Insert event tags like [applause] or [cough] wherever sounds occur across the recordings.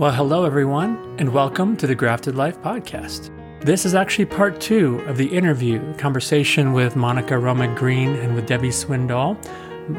Well, hello, everyone, and welcome to the Grafted Life podcast. This is actually part two of the interview conversation with Monica Romig Green and with Debbie Swindoll.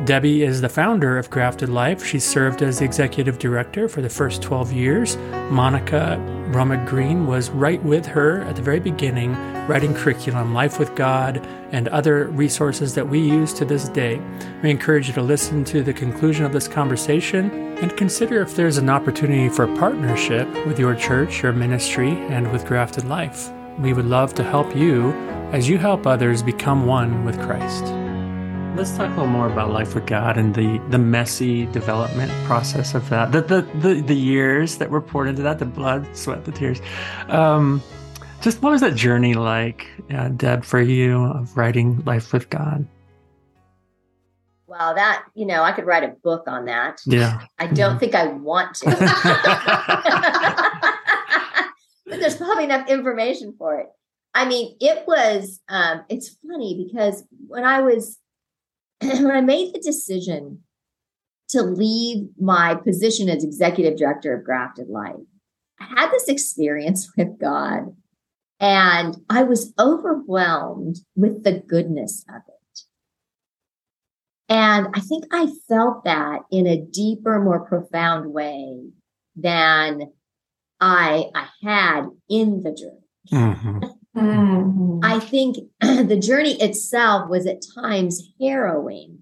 Debbie is the founder of Grafted Life. She served as the executive director for the first 12 years. Monica Romig Green was right with her at the very beginning, writing curriculum, Life with God, and other resources that we use to this day. We encourage you to listen to the conclusion of this conversation and consider if there's an opportunity for partnership with your church, your ministry, and with Grafted Life. We would love to help you as you help others become one with Christ. Let's talk a little more about life with God and the the messy development process of that. The the the, the years that were poured into that, the blood, sweat, the tears. Um, just what was that journey like, uh, Deb, for you of writing Life with God? Well, that you know, I could write a book on that. Yeah, I don't yeah. think I want to. [laughs] but there's probably enough information for it. I mean, it was. Um, it's funny because when I was [clears throat] when I made the decision to leave my position as executive director of Grafted Life, I had this experience [laughs] with God and I was overwhelmed with the goodness of it. And I think I felt that in a deeper, more profound way than I, I had in the journey. Mm-hmm. Mm-hmm. I think [clears throat] the journey itself was at times harrowing.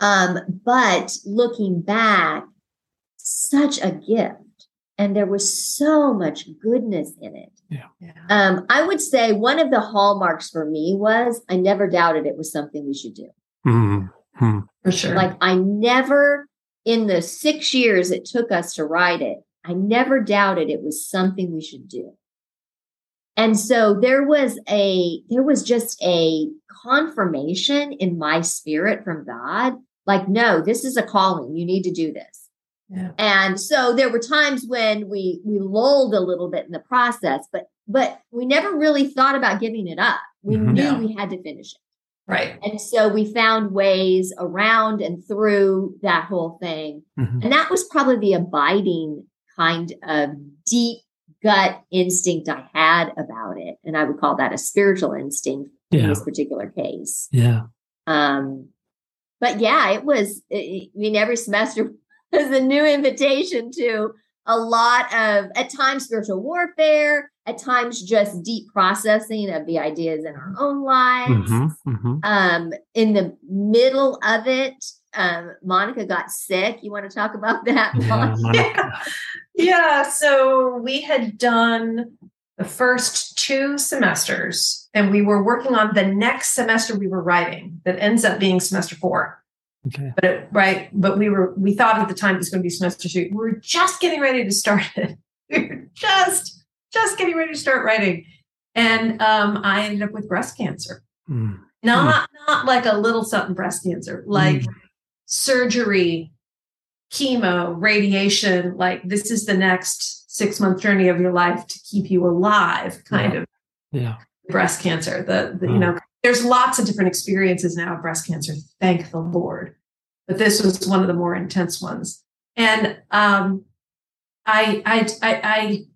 Um, but looking back, such a gift. And there was so much goodness in it. Yeah. yeah. Um, I would say one of the hallmarks for me was I never doubted it was something we should do. Mm-hmm. For sure. Like I never, in the six years it took us to write it, I never doubted it was something we should do. And so there was a, there was just a confirmation in my spirit from God, like, no, this is a calling. You need to do this. Yeah. And so there were times when we we lulled a little bit in the process, but but we never really thought about giving it up. We mm-hmm. knew yeah. we had to finish it. Right. And so we found ways around and through that whole thing. Mm-hmm. And that was probably the abiding kind of deep gut instinct I had about it. And I would call that a spiritual instinct yeah. in this particular case. Yeah. Um, but yeah, it was, I mean, every semester [laughs] was a new invitation to a lot of, at times, spiritual warfare, at times, just deep processing of the ideas in our own lives. Mm-hmm, mm-hmm. Um, in the middle of it, um, Monica got sick. You want to talk about that? Yeah, [laughs] yeah. So we had done the first two semesters, and we were working on the next semester we were writing that ends up being semester four. Okay. But it, right, but we were we thought at the time it was going to be semester two. We were just getting ready to start [laughs] it. We were just just getting ready to start writing, and um, I ended up with breast cancer. Mm. Not mm. not like a little something breast cancer, like mm surgery, chemo, radiation, like this is the next six month journey of your life to keep you alive, kind yeah. of. Yeah. Breast cancer. The, the you know, there's lots of different experiences now of breast cancer. Thank the Lord. But this was one of the more intense ones. And um, I, I, I,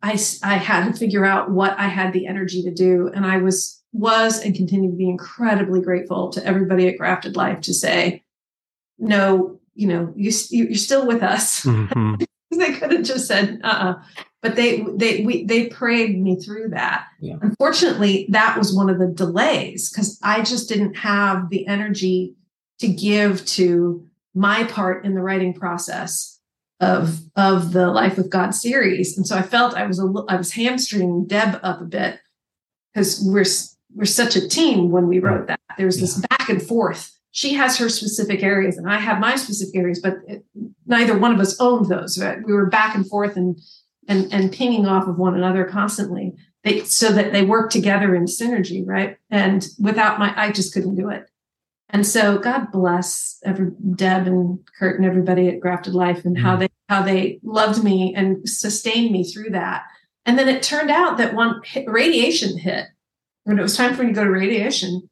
I, I, I had to figure out what I had the energy to do. And I was, was and continue to be incredibly grateful to everybody at Grafted Life to say, no, you know, you, you're still with us. Mm-hmm. [laughs] they could have just said, uh-uh. But they they we they prayed me through that. Yeah. Unfortunately, that was one of the delays because I just didn't have the energy to give to my part in the writing process of of the Life with God series, and so I felt I was a I was hamstringing Deb up a bit because we're we're such a team when we wrote that. There's yeah. this back and forth she has her specific areas and I have my specific areas, but it, neither one of us owned those. We were back and forth and and and pinging off of one another constantly. They, so that they work together in synergy, right? And without my, I just couldn't do it. And so God bless every Deb and Kurt and everybody at Grafted Life and mm-hmm. how they how they loved me and sustained me through that. And then it turned out that one radiation hit when it was time for me to go to radiation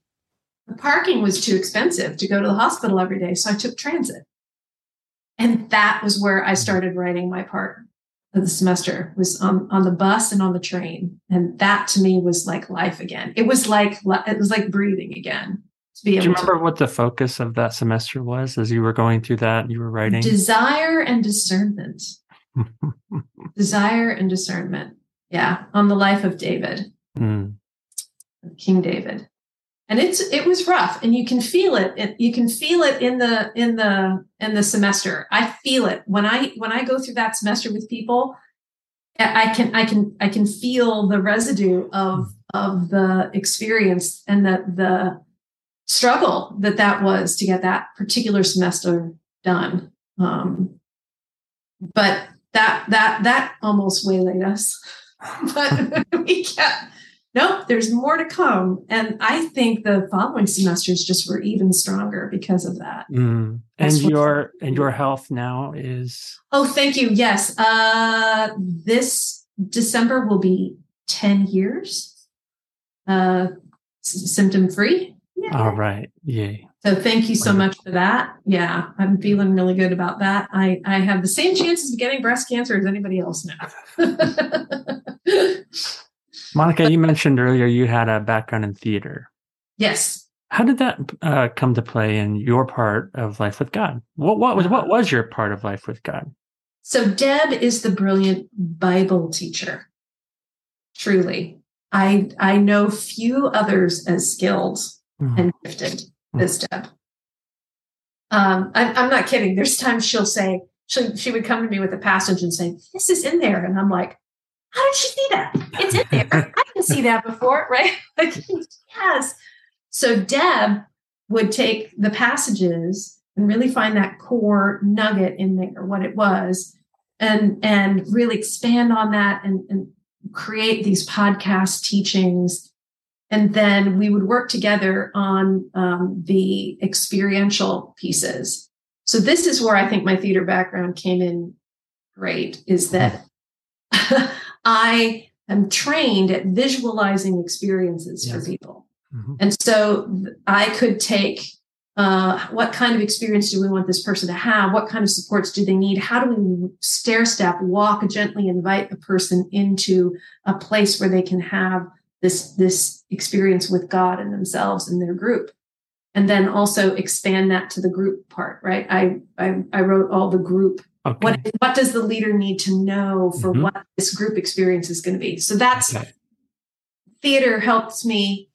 the parking was too expensive to go to the hospital every day. So I took transit. And that was where I started writing my part of the semester was on on the bus and on the train, and that to me was like life again. It was like it was like breathing again. To be able Do you remember to, what the focus of that semester was as you were going through that? You were writing desire and discernment. [laughs] desire and discernment. Yeah, on the life of David, mm. King David and it's it was rough and you can feel it, you can feel it in the in the in the semester. I feel it. When i when i go through that semester with people i can i can i can feel the residue of of the experience and the the struggle that that was to get that particular semester done. Um but that that that almost waylaid us. [laughs] But [laughs] we kept nope, there's more to come. And I think the following semesters just were even stronger because of that. Mm. And your and your health now is Oh, thank you. Yes. Uh this December will be 10 years. Uh symptom free. Yeah. All right. Yay. So thank you so much for that. Yeah, I'm feeling really good about that. I I have the same chances of getting breast cancer as anybody else now. [laughs] Monica, you mentioned earlier you had a background in theater. Yes. How did that uh, come to play in your part of life with God? What what was what was your part of life with God? So Deb is the brilliant Bible teacher. Truly, I I know few others as skilled mm. and gifted mm. as Deb. Um, I, I'm not kidding. There's times she'll say she she would come to me with a passage and say, "This is in there," and I'm like, how did she see that? It's in there. I [laughs] didn't see that before, right? [laughs] Like, yes. So Deb would take the passages and really find that core nugget in there, what it was, and and really expand on that and, and create these podcast teachings. And then we would work together on um, the experiential pieces. So this is where I think my theater background came in great. Is that [laughs] I am trained at visualizing experiences yes. for people. Mm-hmm. And so I could take uh, what kind of experience do we want this person to have? What kind of supports do they need? How do we stair step, walk, gently invite a person into a place where they can have this, this experience with God and themselves and their group? And then also expand that to the group part, right? I, I, I wrote all the group Okay. What what does the leader need to know for mm-hmm. what this group experience is going to be? So that's okay. theater helps me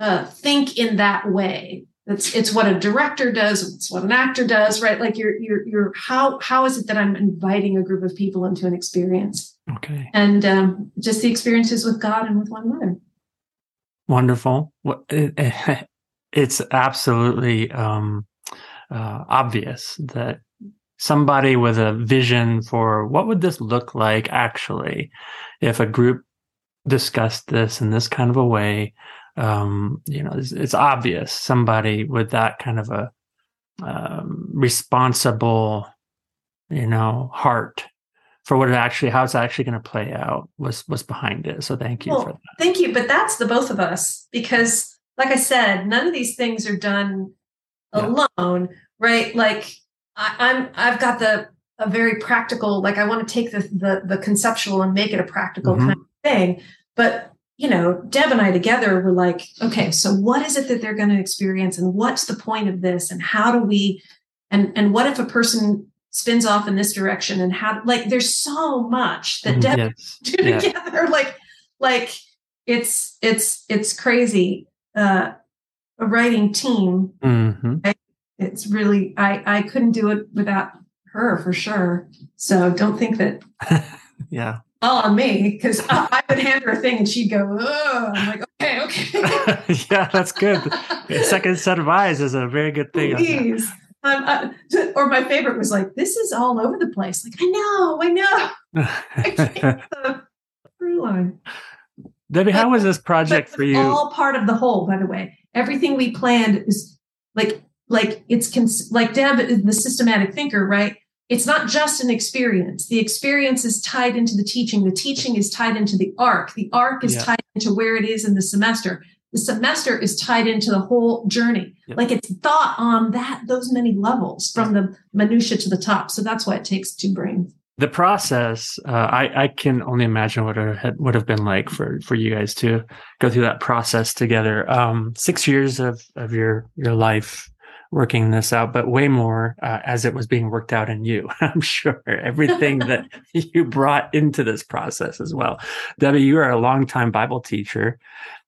uh, think in that way. It's it's what a director does. It's what an actor does, right? Like you're you're you're how how is it that I'm inviting a group of people into an experience? Okay. And um, just the experiences with God and with one another. Wonderful. [laughs] It's absolutely um, uh, obvious that somebody with a vision for what would this look like actually if a group discussed this in this kind of a way. Um, you know it's, it's, obvious somebody with that kind of a um, responsible you know heart for what it actually how it's actually going to play out was was behind it. So thank you well, for that. thank you but that's the both of us because like i said none of these things are done alone yeah. right? Like I, am I've got the a very practical, like I want to take the the, the conceptual and make it a practical mm-hmm. kind of thing. But you know, Deb and I together were like, okay, so what is it that they're going to experience, and what's the point of this, and how do we, and and what if a person spins off in this direction, and how like there's so much that mm-hmm. Deb yes. [laughs] do yeah. together, like like it's it's it's crazy. Uh, a writing team mm-hmm. right? It's really I I couldn't do it without her for sure. So don't think that. [laughs] yeah. All on me because I would hand her a thing and she'd go, oh, I'm like, okay, okay. [laughs] yeah, that's good. Second set of eyes is a very good thing. Please. Um, uh, or my favorite was like, this is all over the place. Like, I know, I know. [laughs] I can't the through line. Debbie, how was this project for you? All part of the whole, by the way. Everything we planned is like like it's cons- like Deb, the systematic thinker, right? It's not just an experience. The experience is tied into the teaching. The teaching is tied into the arc. The arc is yeah. tied into where it is in the semester. The semester is tied into the whole journey. Yep. Like it's thought on that those many levels from the minutia to the top. So that's why it takes two brains. the process uh, I, I can only imagine what it would have been like for for you guys to go through that process together um, six years of of your your life working this out but way more uh, as it was being worked out in you [laughs] i'm sure everything that [laughs] you brought into this process as well debbie you are a longtime bible teacher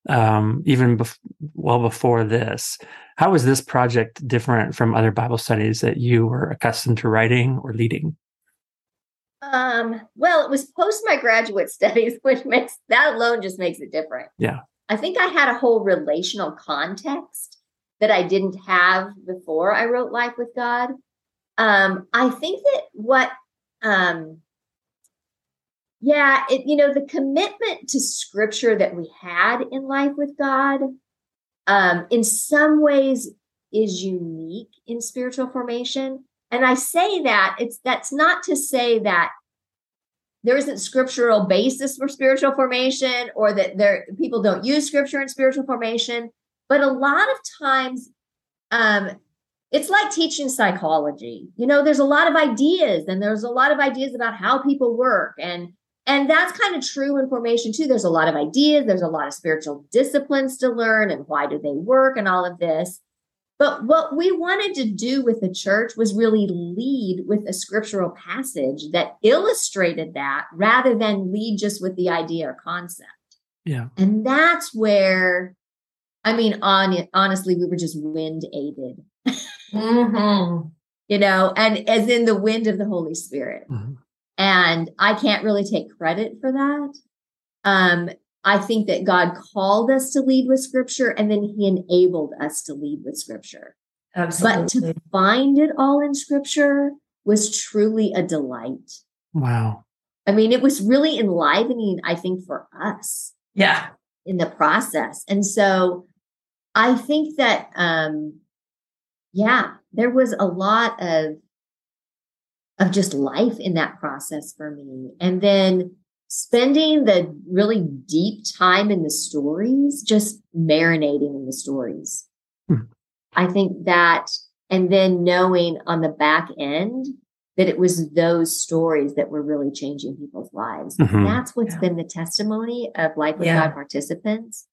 um, even bef- well before this how was this project different from other bible studies that you were accustomed to writing or leading um, well, it was post my graduate studies, [laughs] which makes that alone just makes it different. Yeah. I think I had a whole relational context that I didn't have before I wrote Life with God. Um, I think that what um yeah, it you know, the commitment to scripture that we had in life with God um in some ways is unique in spiritual formation and I say that it's that's not to say that there isn't scriptural basis for spiritual formation or that there people don't use scripture in spiritual formation, but a lot of times um it's like teaching psychology. You know, there's a lot of ideas and there's a lot of ideas about how people work and and that's kind of true in formation too. There's a lot of ideas, there's a lot of spiritual disciplines to learn and why do they work and all of this. But what we wanted to do with the church was really lead with a scriptural passage that illustrated that rather than lead just with the idea or concept. Yeah. And that's where, I mean, on, honestly, we were just wind aided, Mm-hmm. you know, and as in the wind of the Holy Spirit. Mhm. And I can't really take credit for that. Um, I think that God called us to lead with scripture and then he enabled us to lead with scripture. Absolutely. But to find it all in scripture was truly a delight. Wow. I mean, it was really enlivening, I think, for us yeah. in the process. And so I think that, um, yeah, there was a lot of, of just life in that process for me. And then spending the really deep time in the stories, just marinating in the stories. Hmm. I think that, and then knowing on the back end that it was those stories that were really changing people's lives. Mhm. That's what's Yeah. been the testimony of Life with Yeah. God participants.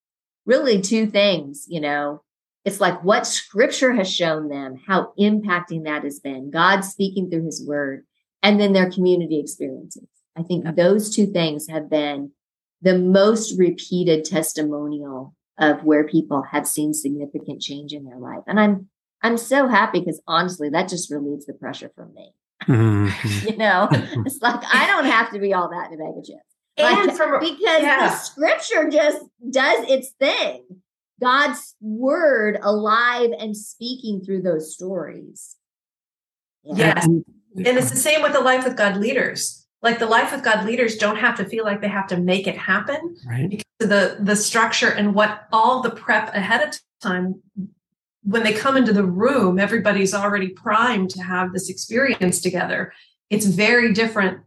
Really, two things, you know. It's like what scripture has shown them, how impacting that has been, God speaking through his word, and then their community experiences. I think those two things have been the most repeated testimonial of where people have seen significant change in their life. And I'm I'm so happy because honestly, that just relieves the pressure from me. Mhm. [laughs] You know, [laughs] it's like I don't have to be all that in a bag of chips. And Like, from because yeah. the scripture just does its thing. God's word alive and speaking through those stories. Yes. And- And it's the same with the life with God leaders. Like the life with God leaders don't have to feel like they have to make it happen. right. because of the the structure and what all the prep ahead of time when they come into the room everybody's already primed to have this experience together it's very different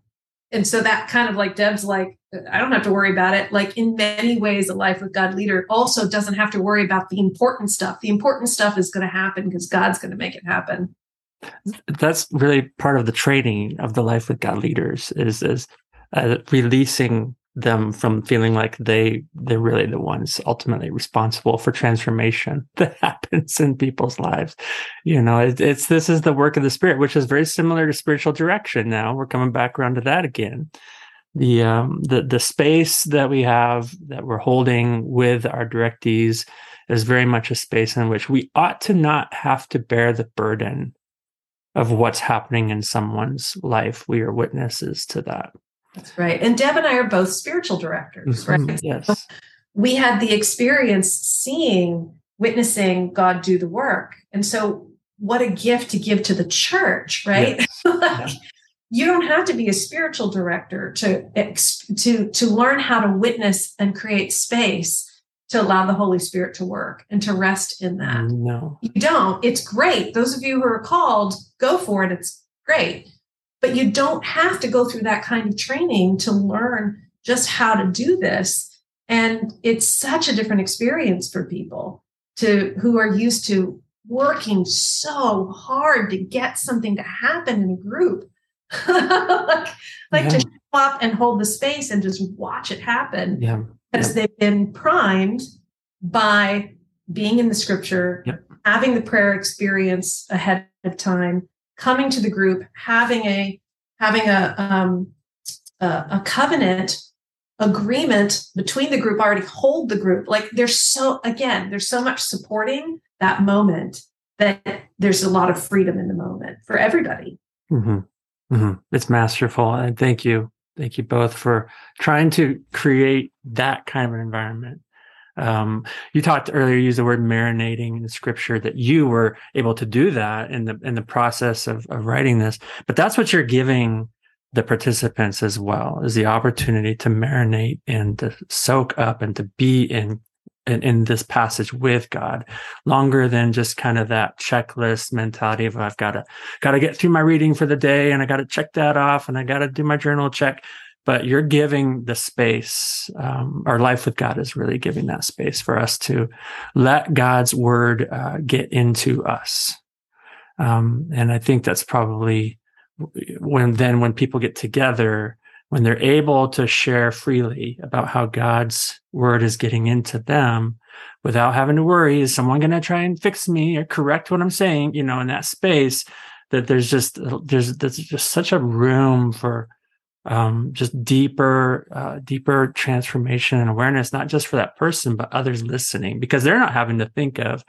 and so that kind of like deb's like i don't have to worry about it. Like in many ways a life with god leader also doesn't have to worry about the important stuff. The important stuff is going to happen because god's going to make it happen. That's really part of the training of the life with God leaders is is uh, releasing them from feeling like they they're really the ones ultimately responsible for transformation [laughs] that happens in people's lives. You know it, it's this is the work of the spirit which is very similar to spiritual direction now. We're coming back around to that again. The um the the space that we have that we're holding with our directees is very much a space in which we ought to not have to bear the burden of what's happening in someone's life. We are witnesses to that that's right and deb and i are both spiritual directors right Mhm. yes we had the experience seeing, witnessing God do the work. And so, what a gift to give to the church, right? [laughs] like, you don't have to be a spiritual director to to to learn how to witness and create space to allow the Holy Spirit to work and to rest in that. no You don't. It's great. Those of you who are called, go for it. It's great. But you don't have to go through that kind of training to learn just how to do this. And it's such a different experience for people to who are used to working so hard to get something to happen in a group. [laughs] like, like yeah. to show up and hold the space and just watch it happen. Yeah. Because they've been primed by being in the scripture, having the prayer experience ahead of time, coming to the group, having a having a um, a, a covenant agreement between the group already hold the group like there's so again there's so much supporting that moment that there's a lot of freedom in the moment for everybody mm-hmm. Mm-hmm. it's masterful and thank you thank you both for trying to create that kind of an environment um, you talked earlier, you used the word marinating in scripture that you were able to do that in the in the process of, of writing this. But that's what you're giving the participants as well is the opportunity to marinate and to soak up and to be in, in in, this passage with God longer than just kind of that checklist mentality of I've got to got to get through my reading for the day and I got to check that off and I got to do my journal check. But you're giving the space. Um, our life with God is really giving that space for us to let God's word uh, get into us. Um, and I think that's probably when then when people get together when they're able to share freely about how God's word is getting into them without having to worry, is someone going to try and fix me or correct what I'm saying, you know, in that space that there's just, there's, there's just such a room for, um, just deeper, uh, deeper transformation and awareness, not just for that person, but others listening because they're not having to think of,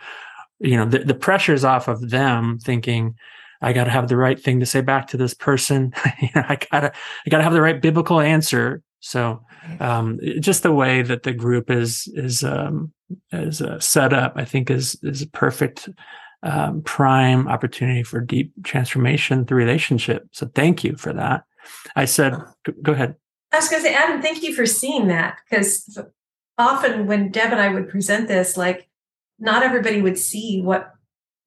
you know, the, the pressure's off of them thinking, I got to have the right thing to say back to this person. [laughs] I gotta, I gotta have the right biblical answer. So, um, just the way that the group is is um, is uh, set up, I think is is a perfect um, prime opportunity for deep transformation through relationship. So, thank you for that. I said, go ahead. I was going to say, Adam, thank you for seeing that because often when Deb and I would present this, like not everybody would see what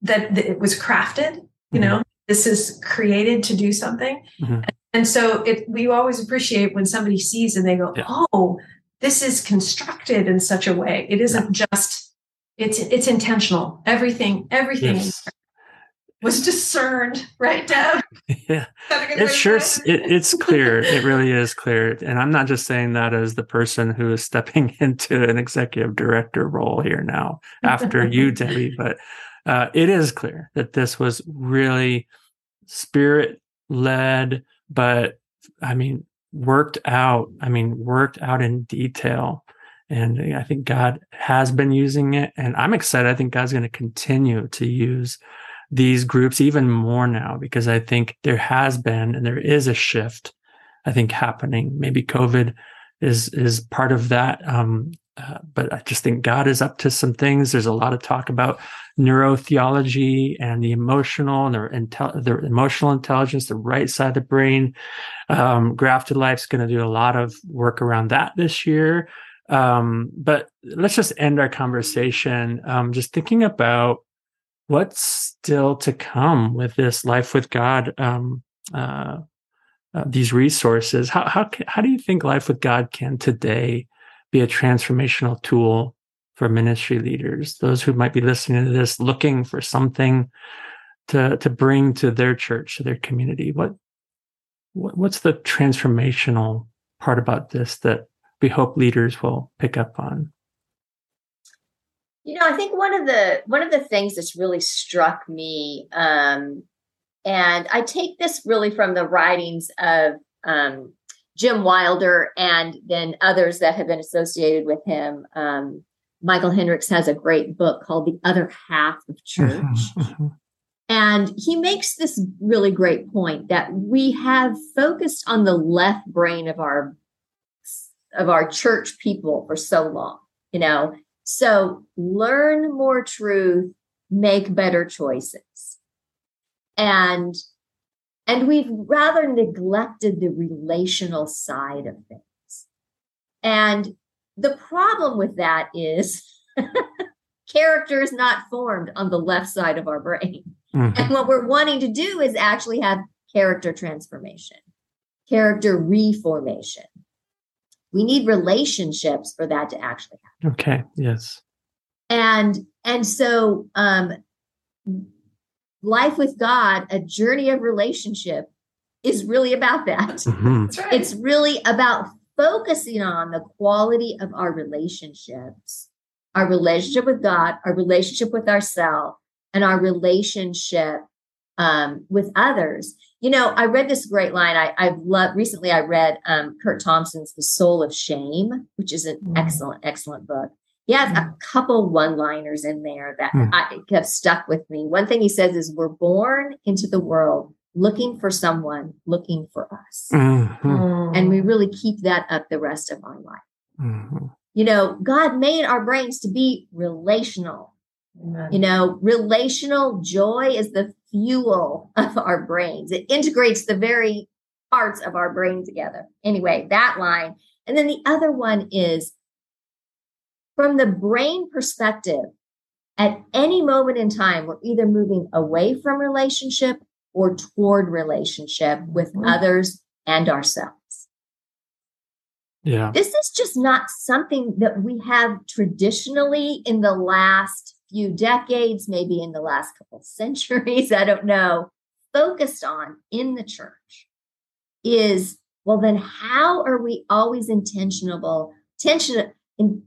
that, that it was crafted you know this is created to do something mm-hmm. and so it we always appreciate when somebody sees and they go yeah. oh this is constructed in such a way it isn't yeah. just it's it's intentional everything everything yes. Was discerned right deb [laughs] yeah it's sure it, it's clear it really is clear and i'm not just saying that as the person who is stepping [laughs] into an executive director role here now after you [laughs] debbie but uh, it is clear that this was really spirit led, but I mean, worked out. I mean, worked out in detail. And I think God has been using it. And I'm excited. I think God's going to continue to use these groups even more now because I think there has been and there is a shift, I think, happening. Maybe COVID is is part of that. Um, uh, but I just think God is up to some things. There's a lot of talk about neurotheology and the emotional and the, emotional intelligence, the right side of the brain. Um, Grafted Life's going to do a lot of work around that this year. Um, but let's just end our conversation um, just thinking about what's still to come with this life with God. Um, uh, uh, these resources. How how how do you think life with God can today be a transformational tool for ministry leaders, those who might be listening to this, looking for something to to bring to their church, to their community. What, what what's the transformational part about this that we hope leaders will pick up on? You know, I think one of the one of the things that's really struck me, um, and I take this really from the writings of um, Jim Wilder and then others that have been associated with him. Um, Michael Hendricks has a great book called The Other Half of Church. [laughs] And he makes this really great point that we have focused on the left brain of our of our church people for so long, you know. So learn more truth, make better choices. And and we've rather neglected the relational side of things. And the problem with that is [laughs] character is not formed on the left side of our brain. Mm-hmm. And what we're wanting to do is actually have character transformation, character reformation. We need relationships for that to actually happen. Okay, yes. And and so um life with God, a journey of relationship, is really about that. [laughs] Mhm. Right. It's really about focusing on the quality of our relationships, our relationship with God, our relationship with ourselves, and our relationship um, with others. You know, I read this great line. I, I've loved recently. I read um, Curt Thompson's "The Soul of Shame," which is an Mm. excellent, excellent book. He has a couple one-liners in there that Mm. I, have stuck with me. One thing he says is, "We're born into the world looking for someone, looking for us." Mhm. Mm. and we really keep that up the rest of our life. Mhm. You know, God made our brains to be relational. Amen. You know, relational joy is the fuel of our brains. It integrates the very parts of our brain together. Anyway, that line. And then the other one is from the brain perspective, at any moment in time, we're either moving away from relationship or toward relationship with Mhm. others and ourselves. Yeah. this is just not something that we have traditionally in the last few decades, maybe in the last couple [laughs] centuries, I don't know, focused on in the church is well, then how are we always intentional, intentional in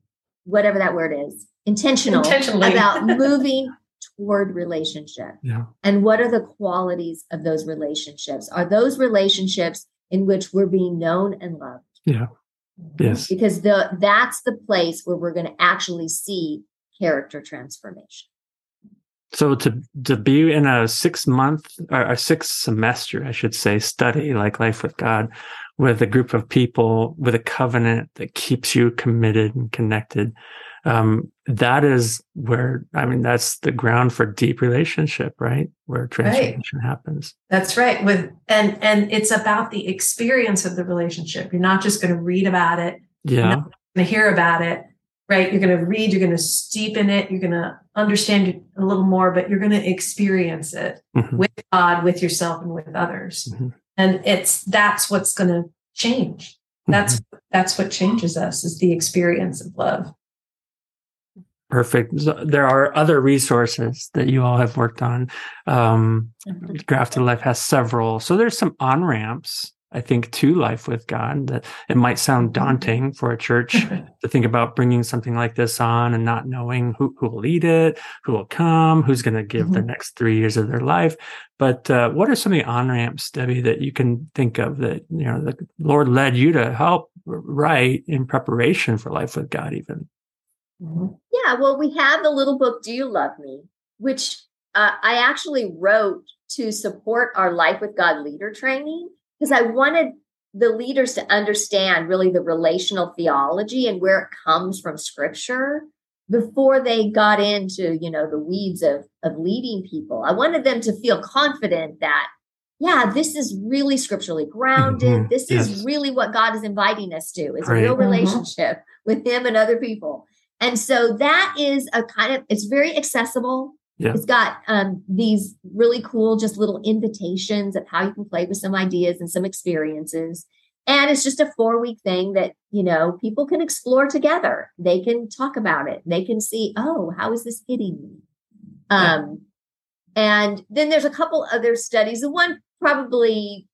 whatever that word is, intentional about [laughs] moving toward relationship? Yeah. And what are the qualities of those relationships? Are those relationships in which we're being known and loved? Yeah. Mm-hmm. Yes. because the that's the place where we're going to actually see character transformation. So to to be in a six month or a six semester, I should say, study like Life with God, with a group of people with a covenant that keeps you committed and connected, um, that is where I mean that's the ground for deep relationship, right? Where transformation happens. That's right. With and and it's about the experience of the relationship. You're not just going to read about it, Yeah. going to hear about it, right? You're going to read, you're going to steep in it, you're going to understand it a little more, but you're going to experience it Mhm. with God, with yourself, and with others. Mhm. And it's that's what's going to change. That's that's what changes us is the experience of love. Perfect. So there are other resources that you all have worked on. Um, Grafted Life has several. So there's some on ramps, I think, to life with God that it might sound daunting for a church [laughs] to think about bringing something like this on and not knowing who, who will lead it, who will come, who's going to give the Mhm. next three years of their life. But uh, what are some of the on ramps, Debbie, that you can think of that, you know, the Lord led you to help write in preparation for life with God, even? Mhm. Yeah, well, we have the little book, Do You Love Me, which uh, I actually wrote to support our Life with God leader training because I wanted the leaders to understand really the relational theology and where it comes from scripture before they got into you know the weeds of of leading people i wanted them to feel confident that yeah this is really scripturally grounded Mhm. this is really what god is inviting us to is Great. a real Mhm. relationship [laughs] with him and other people and so that is a kind of it's very accessible Yeah. it's got um, these really cool just little invitations of how you can play with some ideas and some experiences. And it's just a four week thing that you know people can explore together. They can talk about it. They can see oh how is this hitting me? Yeah. um and then there's a couple other studies. The one probably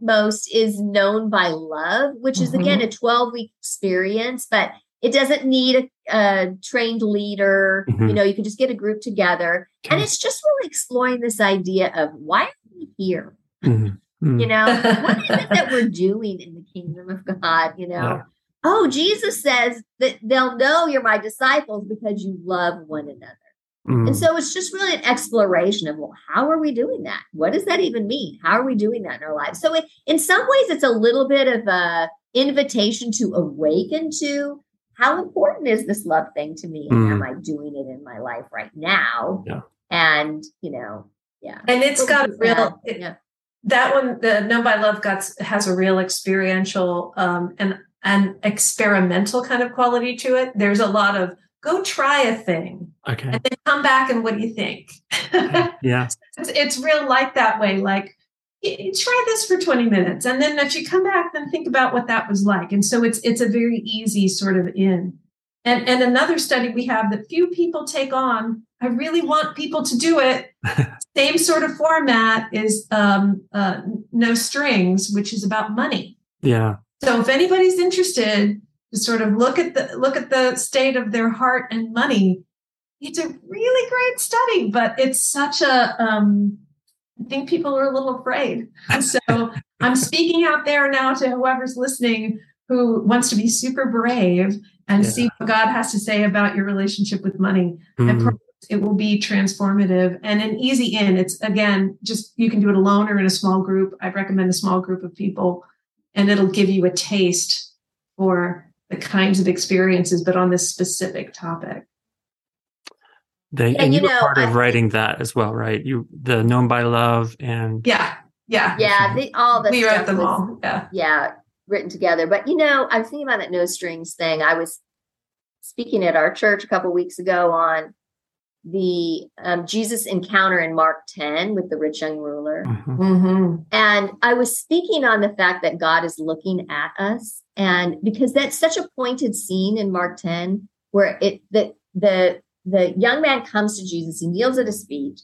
most is known by love which is again a 12 week experience but it doesn't need a, a trained leader. You Mhm. know you can just get a group together. And it's just really exploring this idea of why are we here? Mhm. Mhm. you know what is [laughs] it that we're doing in the kingdom of god you know? Yeah. oh jesus says that they'll know you're my disciples because you love one another. And so it's just really an exploration of well how are we doing that? What does that even mean? How are we doing that in our lives? So it, in some ways it's a little bit of a invitation to awaken to how important is this love thing to me and am i doing it in my life right now Yeah. and you know yeah And it's But got a real it- yeah. that one, the Known by Love Guts has a real experiential um, and an experimental kind of quality to it. There's a lot of go try a thing Okay. and then come back and what do you think? [laughs] Yeah. it's, it's real like that way. Like y- y- try this for 20 minutes, and then if you come back, then think about what that was like. And so it's it's a very easy sort of in. And and another study we have that few people take on I really want people to do it. [laughs] Same sort of format is um, uh, No Strings, which is about money. Yeah. So if anybody's interested to sort of look at the look at the state of their heart and money, it's a really great study, but it's such a um, I think people are a little afraid. So [laughs] I'm speaking out there now to whoever's listening who wants to be super brave and yeah. see what God has to say about your relationship with money. Mm. And it will be transformative and an easy in. It's again, just you can do it alone or in a small group. I'd recommend a small group of people, and it'll give you a taste for the kinds of experiences, but on this specific topic. They, and, and you, you know, part of I writing that as well, right? You the known by love and yeah, yeah, yeah. The, all the we wrote them was, all. Yeah, yeah, written together. But you know, I was thinking about that no strings thing. I was speaking at our church a couple weeks ago on the um, Jesus encounter in Mark 10 with the rich young ruler. Mm-hmm. Mm-hmm. And I was speaking on the fact that God is looking at us. And because that's such a pointed scene in Mark 10 where it the the the young man comes to Jesus, he kneels at his feet.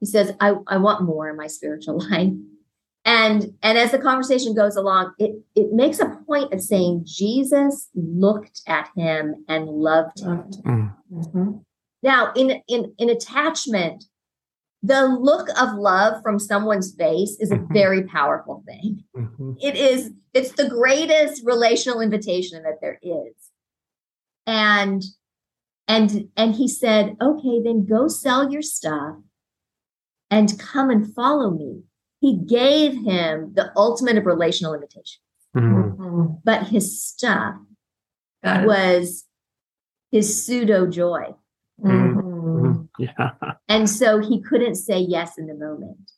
He says, I, I want more in my spiritual [laughs] life. And and as the conversation goes along, it it makes a point of saying Jesus looked at him and loved him. Mm-hmm. Now, in in in attachment, the look of love from someone's face is a mm-hmm. very powerful thing. Mm-hmm. It is it's the greatest relational invitation that there is. And and and he said, "Okay, then go sell your stuff and come and follow me." He gave him the ultimate of relational invitation. Mm-hmm. But his stuff was his pseudo joy. Mm-hmm. mm-hmm. Yeah. And so he couldn't say yes in the moment.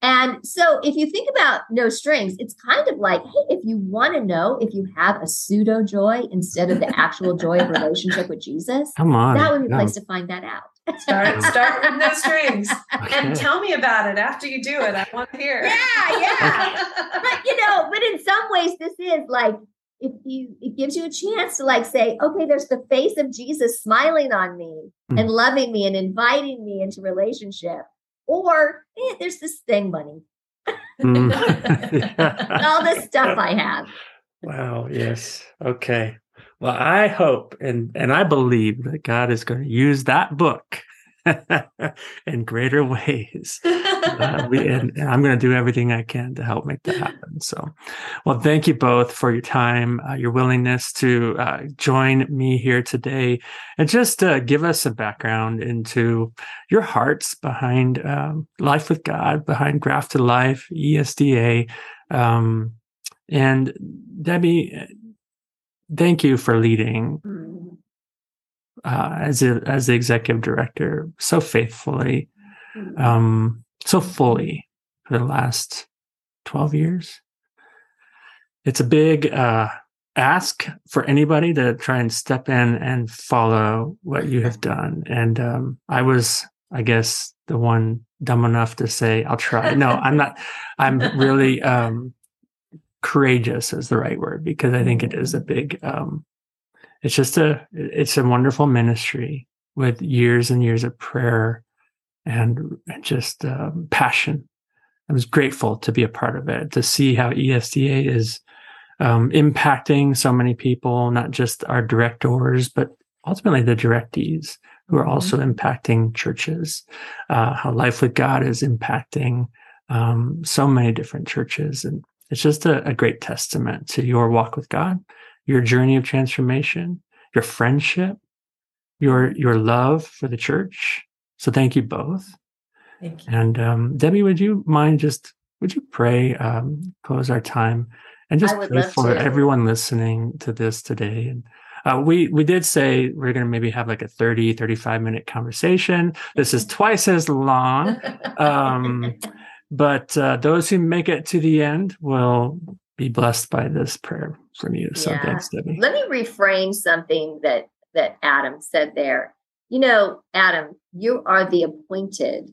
And so if you think about no strings, it's kind of like, hey, if you want to know if you have a pseudo joy instead of the actual joy of relationship with Jesus, come on. That would be a place to find that out. Start, start with no strings [laughs] and tell me about it after you do it. I want to hear. Yeah, yeah. but you know, but in some ways, this is like if you it gives you a chance to like say, okay, there's the face of Jesus smiling on me mm. and loving me and inviting me into relationship or eh, there's this thing money. Mm. [laughs] All this stuff I have. Wow. Yes. Okay. Well, I hope and and I believe that God is going to use that book [laughs] in greater ways. Uh, we, [laughs] and, and, I'm going to do everything I can to help make that happen. So, well, thank you both for your time, uh, your willingness to uh, join me here today, and just uh, give us a background into your hearts behind um, Life with God, behind Grafted Life, ESDA. Um, and Debbie, thank you for leading mm-hmm uh, as a, as the executive director so faithfully, mm-hmm. um, so fully for the last twelve years. It's a big uh, ask for anybody to try and step in and follow what you have done. And um, I was, I guess, the one dumb enough to say, "I'll try." No, I'm not. I'm really [laughs] um, courageous is the right word because I think it is a big um, it's just a it's a wonderful ministry with years and years of prayer and, just um, passion. I was grateful to be a part of it, to see how ESDA is um, impacting so many people, not just our directors, but ultimately the directees who are also mm-hmm. impacting churches. Uh, how Life with God is impacting um, so many different churches, and it's just a, a great testament to your walk with God your journey of transformation, your friendship, your your love for the church. So thank you both. Thank you. And um, Debbie, would you mind just would you pray um, close our time and just pray for to. everyone listening to this today and uh, we we did say we're going to maybe have like a 30 35 minute conversation this is [laughs] twice as long um, [laughs] but uh, those who make it to the end will be blessed by this prayer from you. So yeah. thanks, Debbie. Let me reframe something that that Adam said there. You know, Adam, you are the appointed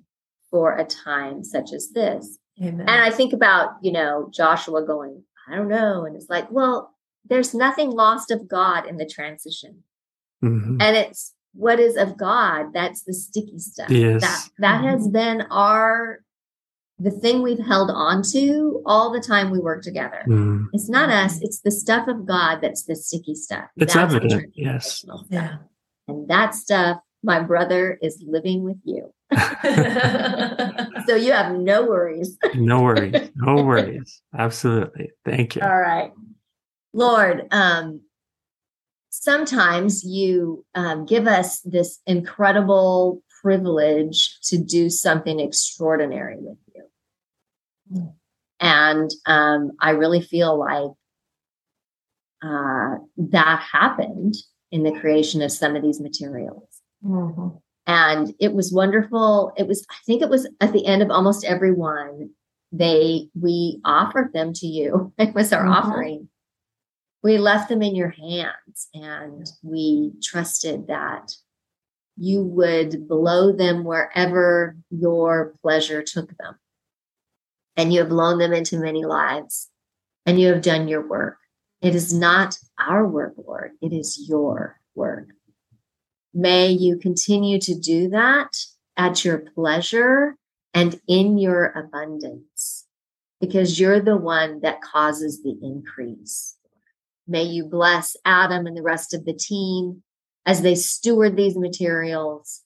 for a time such as this. Amen. And I think about, you know, Joshua going, I don't know. And it's like, well, there's nothing lost of God in the transition. Mm-hmm. And it's what is of God, that's the sticky stuff. Yes. That that has Mm-hmm. been our the thing we've held on to all the time we work together. Mm. It's not us, it's the stuff of God that's the sticky stuff. It's That's evident, yes. stuff. Yeah. And that stuff, my brother is living with you. [laughs] So you have no worries. No worries. No worries. Absolutely. Thank you. All right. Lord, um, sometimes you um, give us this incredible privilege to do something extraordinary with you. And um, I really feel like uh, that happened in the creation of some of these materials. Mhm. and it was wonderful it was i think it was at the end of almost every one they we offered them to you [laughs] it was our Mhm. offering we left them in your hands and we trusted that you would blow them wherever your pleasure took them and you have blown them into many lives and you have done your work it is not our work lord it is your work May you continue to do that at your pleasure and in your abundance, because you're the one that causes the increase. May you bless Adam and the rest of the team as they steward these materials.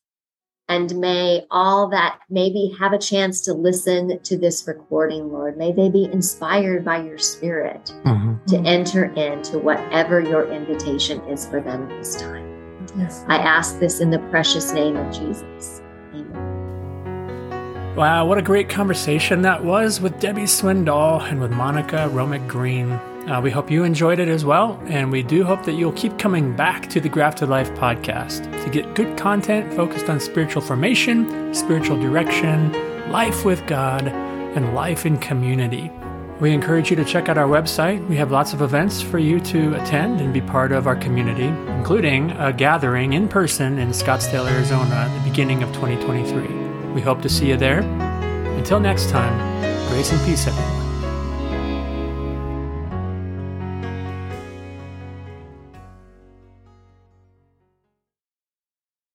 And may all that maybe have a chance to listen to this recording, Lord, may they be inspired by your spirit Mhm. to enter into whatever your invitation is for them at this time. Yes. I ask this in the precious name of Jesus. Amen. Wow, what a great conversation that was with Debbie Swindoll and with Monica Romig Green. Uh, we hope you enjoyed it as well, and we do hope that you'll keep coming back to the Grafted Life podcast to get good content focused on spiritual formation, spiritual direction, life with God, and life in community. We encourage you to check out our website. We have lots of events for you to attend and be part of our community, including a gathering in person in Scottsdale, Arizona at the beginning of 2023. We hope to see you there. Until next time, grace and peace, everyone.